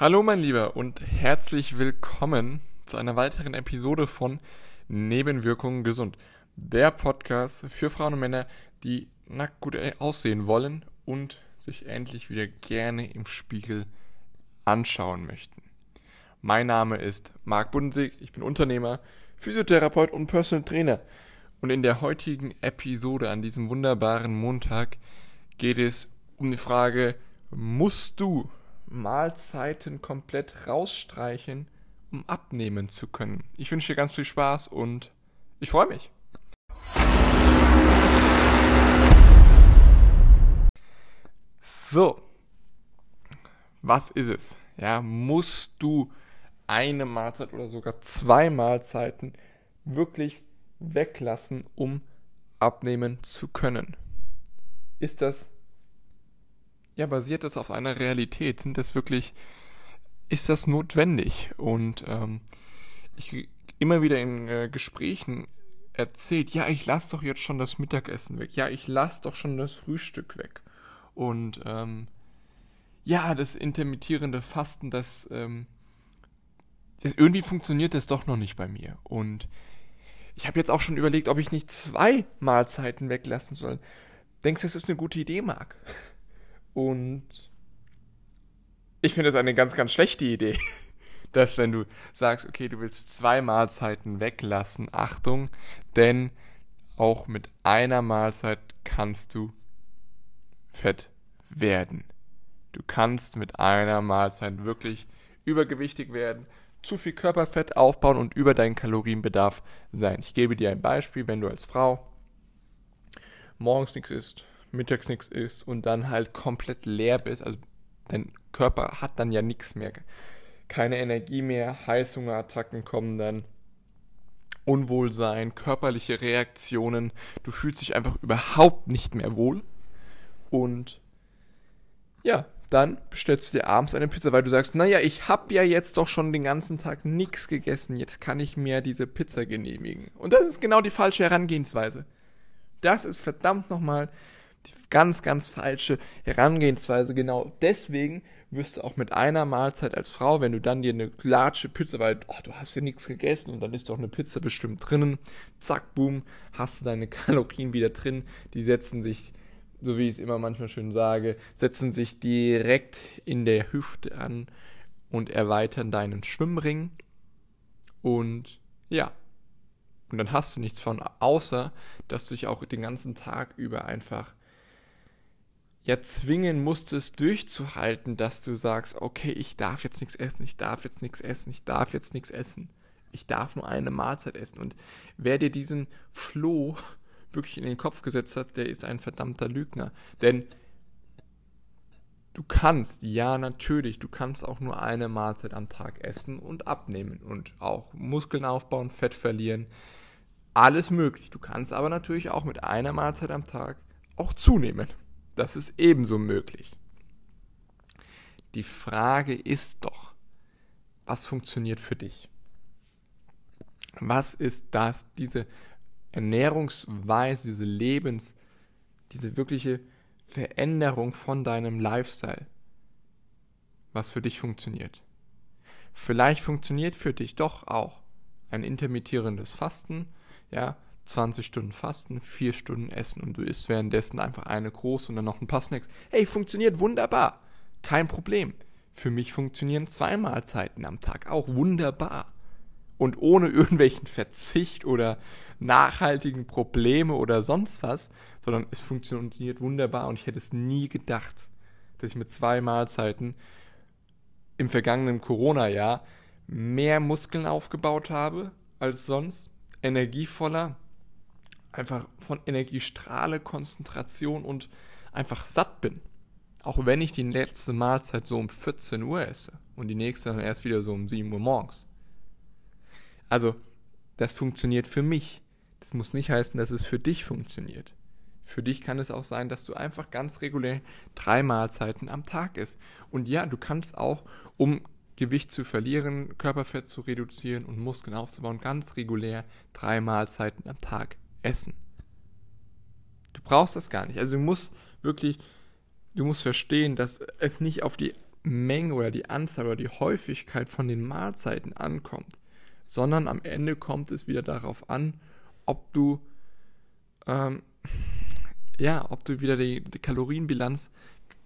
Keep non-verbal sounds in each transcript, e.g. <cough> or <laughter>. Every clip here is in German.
Hallo mein Lieber und herzlich willkommen zu einer weiteren Episode von Nebenwirkungen gesund. Der Podcast für Frauen und Männer, die nackt gut aussehen wollen und sich endlich wieder gerne im Spiegel anschauen möchten. Mein Name ist Marc Budensig, ich bin Unternehmer, Physiotherapeut und Personal Trainer. Und in der heutigen Episode an diesem wunderbaren Montag geht es um die Frage, musst du Mahlzeiten komplett rausstreichen, um abnehmen zu können. Ich wünsche dir ganz viel Spaß und ich freue mich. So, was ist es? Ja, musst du eine Mahlzeit oder sogar zwei Mahlzeiten wirklich weglassen, um abnehmen zu können? Ist das ja, basiert das auf einer Realität? Sind das wirklich, ist das notwendig? Und ähm, ich immer wieder in äh, Gesprächen erzählt, ja, ich lasse doch jetzt schon das Mittagessen weg, ja, ich lasse doch schon das Frühstück weg. Und ähm, ja, das intermittierende Fasten, das, ähm, das irgendwie funktioniert das doch noch nicht bei mir. Und ich habe jetzt auch schon überlegt, ob ich nicht zwei Mahlzeiten weglassen soll. Denkst du, das ist eine gute Idee, Marc? Und ich finde es eine ganz, ganz schlechte Idee, <laughs> dass wenn du sagst, okay, du willst zwei Mahlzeiten weglassen, Achtung, denn auch mit einer Mahlzeit kannst du fett werden. Du kannst mit einer Mahlzeit wirklich übergewichtig werden, zu viel Körperfett aufbauen und über deinen Kalorienbedarf sein. Ich gebe dir ein Beispiel, wenn du als Frau morgens nichts isst, mittags nichts isst und dann halt komplett leer bist, also dein Körper hat dann ja nichts mehr, keine Energie mehr, Heißhungerattacken kommen dann, Unwohlsein, körperliche Reaktionen, du fühlst dich einfach überhaupt nicht mehr wohl und ja, dann bestellst du dir abends eine Pizza, weil du sagst, naja, ich habe ja jetzt doch schon den ganzen Tag nichts gegessen, jetzt kann ich mir diese Pizza genehmigen. Und das ist genau die falsche Herangehensweise. Das ist verdammt nochmal die ganz, ganz falsche Herangehensweise. Genau deswegen wirst du auch mit einer Mahlzeit als Frau, wenn du dann dir eine latsche Pizza, weil oh, du hast ja nichts gegessen und dann ist doch eine Pizza bestimmt drinnen, zack, boom, hast du deine <laughs> Kalorien wieder drin, die setzen sich, so wie ich es immer manchmal schön sage, setzen sich direkt in der Hüfte an und erweitern deinen Schwimmring und ja, und dann hast du nichts von, außer dass du dich auch den ganzen Tag über einfach ja zwingen musstest, durchzuhalten, dass du sagst, okay, ich darf jetzt nichts essen, ich darf jetzt nichts essen, ich darf jetzt nichts essen. Ich darf nur eine Mahlzeit essen. Und wer dir diesen Floh <laughs> wirklich in den Kopf gesetzt hat, der ist ein verdammter Lügner. Denn du kannst, ja natürlich, du kannst auch nur eine Mahlzeit am Tag essen und abnehmen und auch Muskeln aufbauen, Fett verlieren. Alles möglich. Du kannst aber natürlich auch mit einer Mahlzeit am Tag auch zunehmen. Das ist ebenso möglich. Die Frage ist doch, was funktioniert für dich? Was ist das, diese Ernährungsweise, diese Lebens, diese wirkliche Veränderung von deinem Lifestyle, was für dich funktioniert? Vielleicht funktioniert für dich doch auch ein intermittierendes Fasten, ja, 20 Stunden fasten, 4 Stunden essen und du isst währenddessen einfach eine groß und dann noch ein paar Snacks. Hey, funktioniert wunderbar. Kein Problem. Für mich funktionieren zwei Mahlzeiten am Tag auch wunderbar. Und ohne <laughs> irgendwelchen Verzicht oder nachhaltigen Probleme oder sonst was, sondern es funktioniert wunderbar und ich hätte es nie gedacht, dass ich mit zwei Mahlzeiten im vergangenen Corona-Jahr mehr Muskeln aufgebaut habe als sonst, energievoller, einfach von Energie strahle, Konzentration und einfach satt bin. Auch wenn ich die letzte Mahlzeit so um 14 Uhr esse und die nächste dann erst wieder so um 7 Uhr morgens. Also, das funktioniert für mich. Das muss nicht heißen, dass es für dich funktioniert. Für dich kann es auch sein, dass du einfach ganz regulär drei Mahlzeiten am Tag isst. Und ja, du kannst auch, um Gewicht zu verlieren, Körperfett zu reduzieren und Muskeln aufzubauen, ganz regulär drei Mahlzeiten am Tag essen. Du brauchst das gar nicht. Also du musst wirklich, du musst verstehen, dass es nicht auf die Menge oder die Anzahl oder die Häufigkeit von den Mahlzeiten ankommt, sondern am Ende kommt es wieder darauf an, ob du ähm, ja, ob du wieder die, die Kalorienbilanz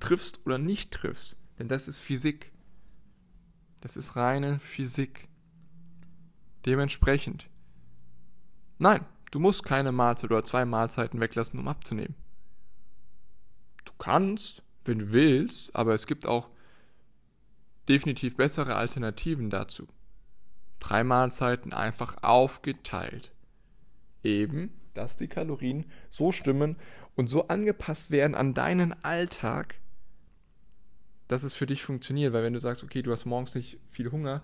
triffst oder nicht triffst. Denn das ist Physik. Das ist reine Physik. Dementsprechend. Nein, du musst keine Mahlzeit oder zwei Mahlzeiten weglassen, um abzunehmen. Du kannst, wenn du willst, aber es gibt auch definitiv bessere Alternativen dazu. Drei Mahlzeiten einfach aufgeteilt. Eben, dass die Kalorien so stimmen und so angepasst werden an deinen Alltag, dass es für dich funktioniert. Weil wenn du sagst, okay, du hast morgens nicht viel Hunger,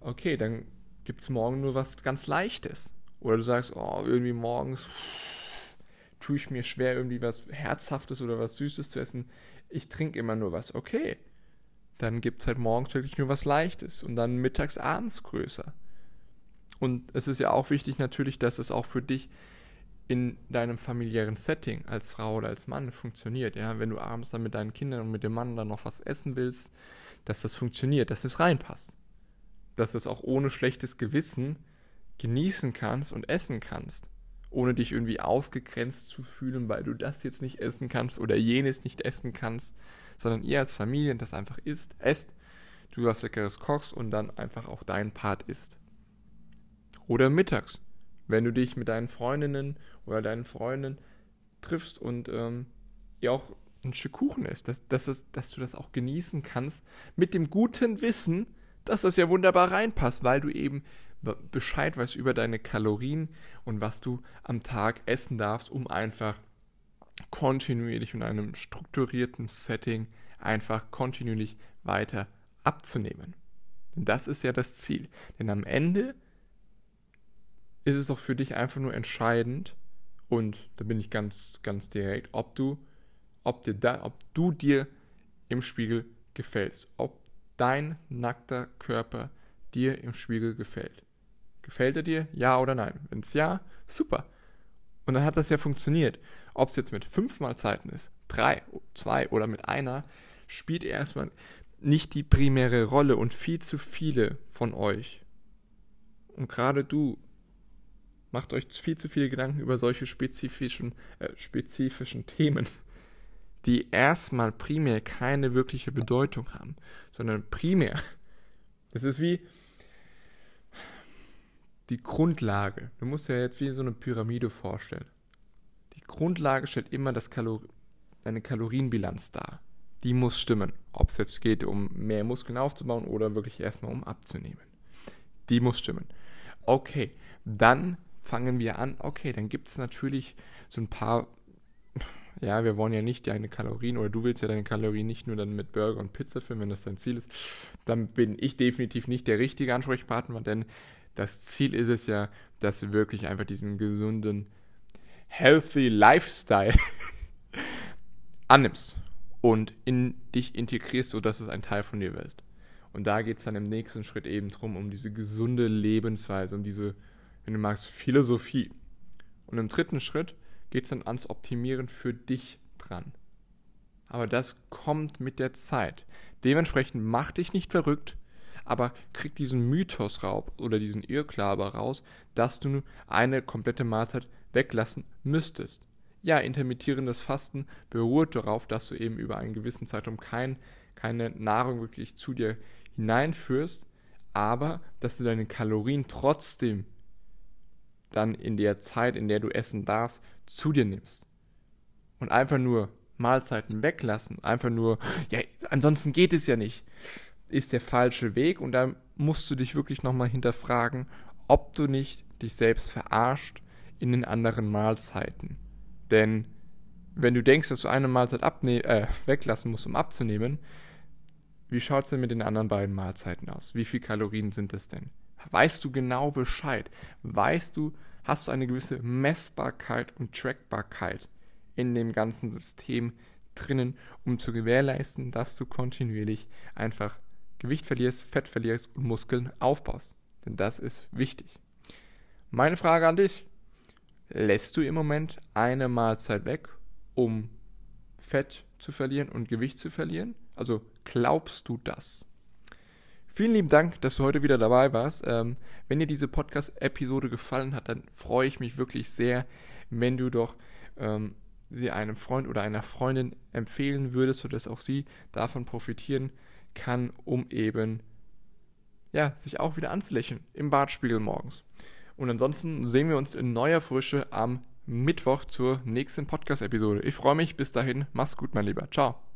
okay, dann gibt es morgen nur was ganz Leichtes. Oder du sagst, oh, irgendwie morgens tue ich mir schwer, irgendwie was Herzhaftes oder was Süßes zu essen. Ich trinke immer nur was. Okay, dann gibt es halt morgens wirklich nur was Leichtes und dann mittags, abends größer. Und es ist ja auch wichtig natürlich, dass es auch für dich in deinem familiären Setting als Frau oder als Mann funktioniert. Ja, wenn du abends dann mit deinen Kindern und mit dem Mann dann noch was essen willst, dass das funktioniert, dass es reinpasst. Dass es auch ohne schlechtes Gewissen genießen kannst und essen kannst. Ohne dich irgendwie ausgegrenzt zu fühlen, weil du das jetzt nicht essen kannst oder jenes nicht essen kannst, sondern ihr als Familie das einfach isst, esst, du was Leckeres kochst und dann einfach auch dein Part isst. Oder mittags wenn du dich mit deinen Freundinnen oder deinen Freunden triffst und ähm, ihr auch ein Stück Kuchen isst, dass, dass, es, dass du das auch genießen kannst, mit dem guten Wissen, dass das ja wunderbar reinpasst, weil du eben Bescheid weißt über deine Kalorien und was du am Tag essen darfst, um einfach kontinuierlich in einem strukturierten Setting einfach kontinuierlich weiter abzunehmen. Denn das ist ja das Ziel. Denn am Ende ist es doch für dich einfach nur entscheidend, und da bin ich ganz, ganz direkt, ob du, ob dir da, ob du dir im Spiegel gefällst, ob dein nackter Körper dir im Spiegel gefällt. Gefällt er dir? Ja oder nein? Wenn es ja, super. Und dann hat das ja funktioniert. Ob es jetzt mit fünf Mahlzeiten ist, drei, zwei oder mit einer, spielt erstmal nicht die primäre Rolle und viel zu viele von euch. Und gerade du Macht euch viel zu viele Gedanken über solche spezifischen, äh, spezifischen Themen, die erstmal primär keine wirkliche Bedeutung haben, sondern primär, das ist wie die Grundlage. Du musst ja jetzt wie so eine Pyramide vorstellen. Die Grundlage stellt immer das Kalor deine Kalorienbilanz dar. Die muss stimmen. Ob es jetzt geht, um mehr Muskeln aufzubauen oder wirklich erstmal um abzunehmen. Die muss stimmen. Okay, dann fangen wir an, okay, dann gibt es natürlich so ein paar, ja, wir wollen ja nicht deine Kalorien oder du willst ja deine Kalorien nicht nur dann mit Burger und Pizza füllen, wenn das dein Ziel ist, dann bin ich definitiv nicht der richtige Ansprechpartner, denn das Ziel ist es ja, dass du wirklich einfach diesen gesunden, healthy Lifestyle <laughs> annimmst und in dich integrierst, sodass es ein Teil von dir wird. Und da geht es dann im nächsten Schritt eben drum, um diese gesunde Lebensweise, um diese wenn du magst, Philosophie. Und im dritten Schritt geht es dann ans Optimieren für dich dran. Aber das kommt mit der Zeit. Dementsprechend mach dich nicht verrückt, aber krieg diesen Mythos raus oder diesen Irrglaube raus, dass du eine komplette Mahlzeit weglassen müsstest. Ja, intermittierendes Fasten beruht darauf, dass du eben über einen gewissen Zeitraum kein, keine Nahrung wirklich zu dir hineinführst, aber dass du deine Kalorien trotzdem dann in der Zeit, in der du essen darfst, zu dir nimmst. Und einfach nur Mahlzeiten weglassen, einfach nur, ja, ansonsten geht es ja nicht, ist der falsche Weg und da musst du dich wirklich nochmal hinterfragen, ob du nicht dich selbst verarscht in den anderen Mahlzeiten. Denn wenn du denkst, dass du eine Mahlzeit äh, weglassen musst, um abzunehmen, wie schaut es denn mit den anderen beiden Mahlzeiten aus? Wie viel Kalorien sind es denn? Weißt du genau Bescheid? Weißt du, hast du eine gewisse Messbarkeit und Trackbarkeit in dem ganzen System drinnen, um zu gewährleisten, dass du kontinuierlich einfach Gewicht verlierst, Fett verlierst und Muskeln aufbaust. Denn das ist wichtig. Meine Frage an dich. Lässt du im Moment eine Mahlzeit weg, um Fett zu verlieren und Gewicht zu verlieren? Also glaubst du das? Vielen lieben Dank, dass du heute wieder dabei warst. Ähm, wenn dir diese Podcast-Episode gefallen hat, dann freue ich mich wirklich sehr, wenn du doch ähm, sie einem Freund oder einer Freundin empfehlen würdest, sodass auch sie davon profitieren kann, um eben ja, sich auch wieder anzulächeln im Badspiegel morgens. Und ansonsten sehen wir uns in neuer Frische am Mittwoch zur nächsten Podcast-Episode. Ich freue mich. Bis dahin. Mach's gut, mein Lieber. Ciao.